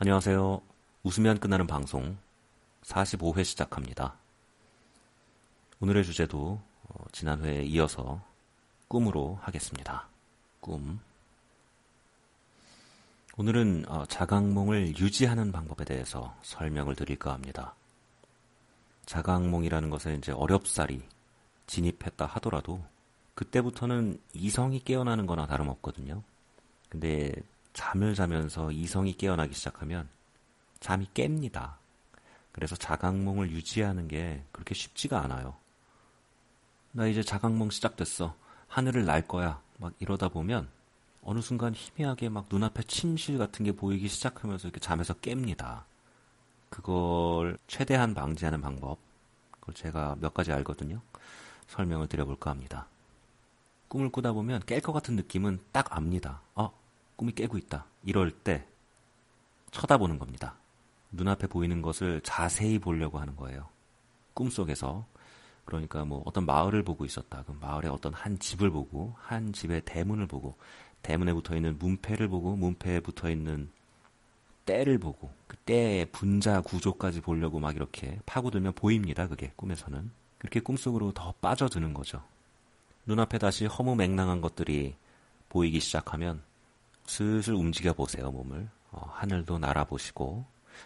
안녕하세요. 웃으면 끝나는 방송 45회 시작합니다. 오늘의 주제도 어, 지난 회에 이어서 꿈으로 하겠습니다. 꿈. 오늘은 어, 자각몽을 유지하는 방법에 대해서 설명을 드릴까 합니다. 자각몽이라는 것에 이제 어렵사리 진입했다 하더라도 그때부터는 이성이 깨어나는 거나 다름없거든요. 근데 잠을 자면서 이성이 깨어나기 시작하면 잠이 깹니다. 그래서 자각몽을 유지하는 게 그렇게 쉽지가 않아요. 나 이제 자각몽 시작됐어. 하늘을 날 거야. 막 이러다 보면 어느 순간 희미하게 막 눈앞에 침실 같은 게 보이기 시작하면서 이렇게 잠에서 깹니다. 그걸 최대한 방지하는 방법. 그걸 제가 몇 가지 알거든요. 설명을 드려볼까 합니다. 꿈을 꾸다 보면 깰 것 같은 느낌은 딱 압니다. 어, 꿈이 깨고 있다. 이럴 때 쳐다보는 겁니다. 눈앞에 보이는 것을 자세히 보려고 하는 거예요. 꿈속에서. 그러니까 뭐 어떤 마을을 보고 있었다. 그럼 마을의 어떤 한 집을 보고 한 집의 대문을 보고 대문에 붙어 있는 문패를 보고 문패에 붙어 있는 때를 보고 그 때의 분자 구조까지 보려고 막 이렇게 파고들면 보입니다. 그게 꿈에서는. 그렇게 꿈속으로 더 빠져드는 거죠. 눈앞에 다시 허무맹랑한 것들이 보이기 시작하면 슬슬 움직여 보세요, 몸을. 어, 하늘도 날아보시고,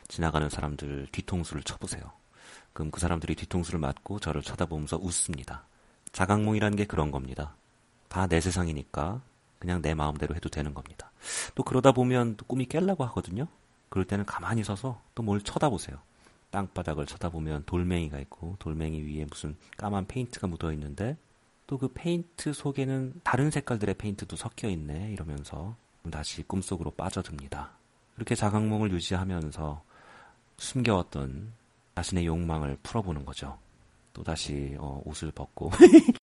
지나가는 사람들 뒤통수를 쳐보세요. 그럼 그 사람들이 뒤통수를 맞고 저를 쳐다보면서 웃습니다. 자각몽이라는 게 그런 겁니다. 다 내 세상이니까 그냥 내 마음대로 해도 되는 겁니다. 또 그러다 보면 또 꿈이 깰라고 하거든요. 그럴 때는 가만히 서서 또 뭘 쳐다보세요. 땅바닥을 쳐다보면 돌멩이가 있고 돌멩이 위에 무슨 까만 페인트가 묻어 있는데 또 그 페인트 속에는 다른 색깔들의 페인트도 섞여 있네 이러면서 다시 꿈속으로 빠져듭니다. 이렇게 자각몽을 유지하면서 숨겨왔던 자신의 욕망을 풀어보는 거죠. 또 다시 어, 옷을 벗고